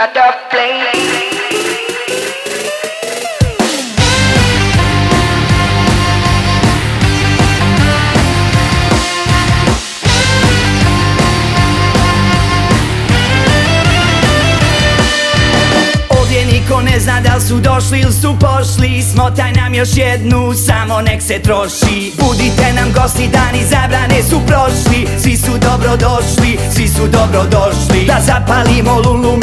li su došli ili su pošli. Smotaj nam još jednu, samo nek se troši. Budite nam gosti, dani zabrane su prošli. Svi su dobro došli, svi su dobro došli. Da zapalimo lulu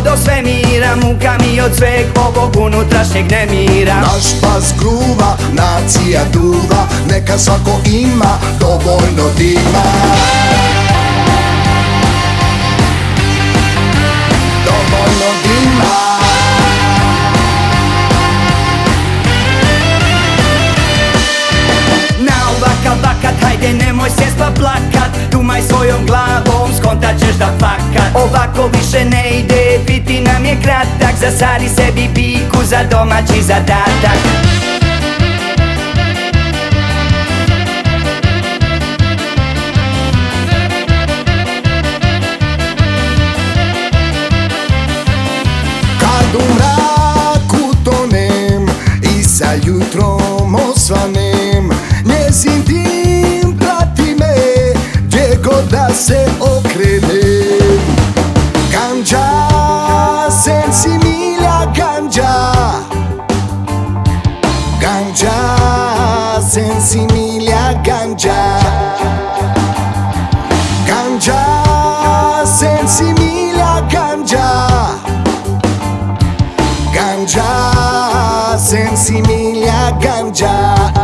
letimo do svemira Muka mi od sveg ovog unutrašnjeg nemira. Naš pas gruva, nacija duva Neka svako ima dovoljno dima. Dovoljno dima. Nemoj sjest pa plakat. Dumaj svojom glavom, skontat ćeš da fakat. Ovako više ne kratak Zasadi sebi piku za domaći zadatak Kad u mraku tonem i sa jutrom osvanem Njezin dim me gdje god da se okrenem. Kanđa sense mila ganja. Ganja, sense mila ganja. Ganja, sense mila ganja. Ganja, sense ganja.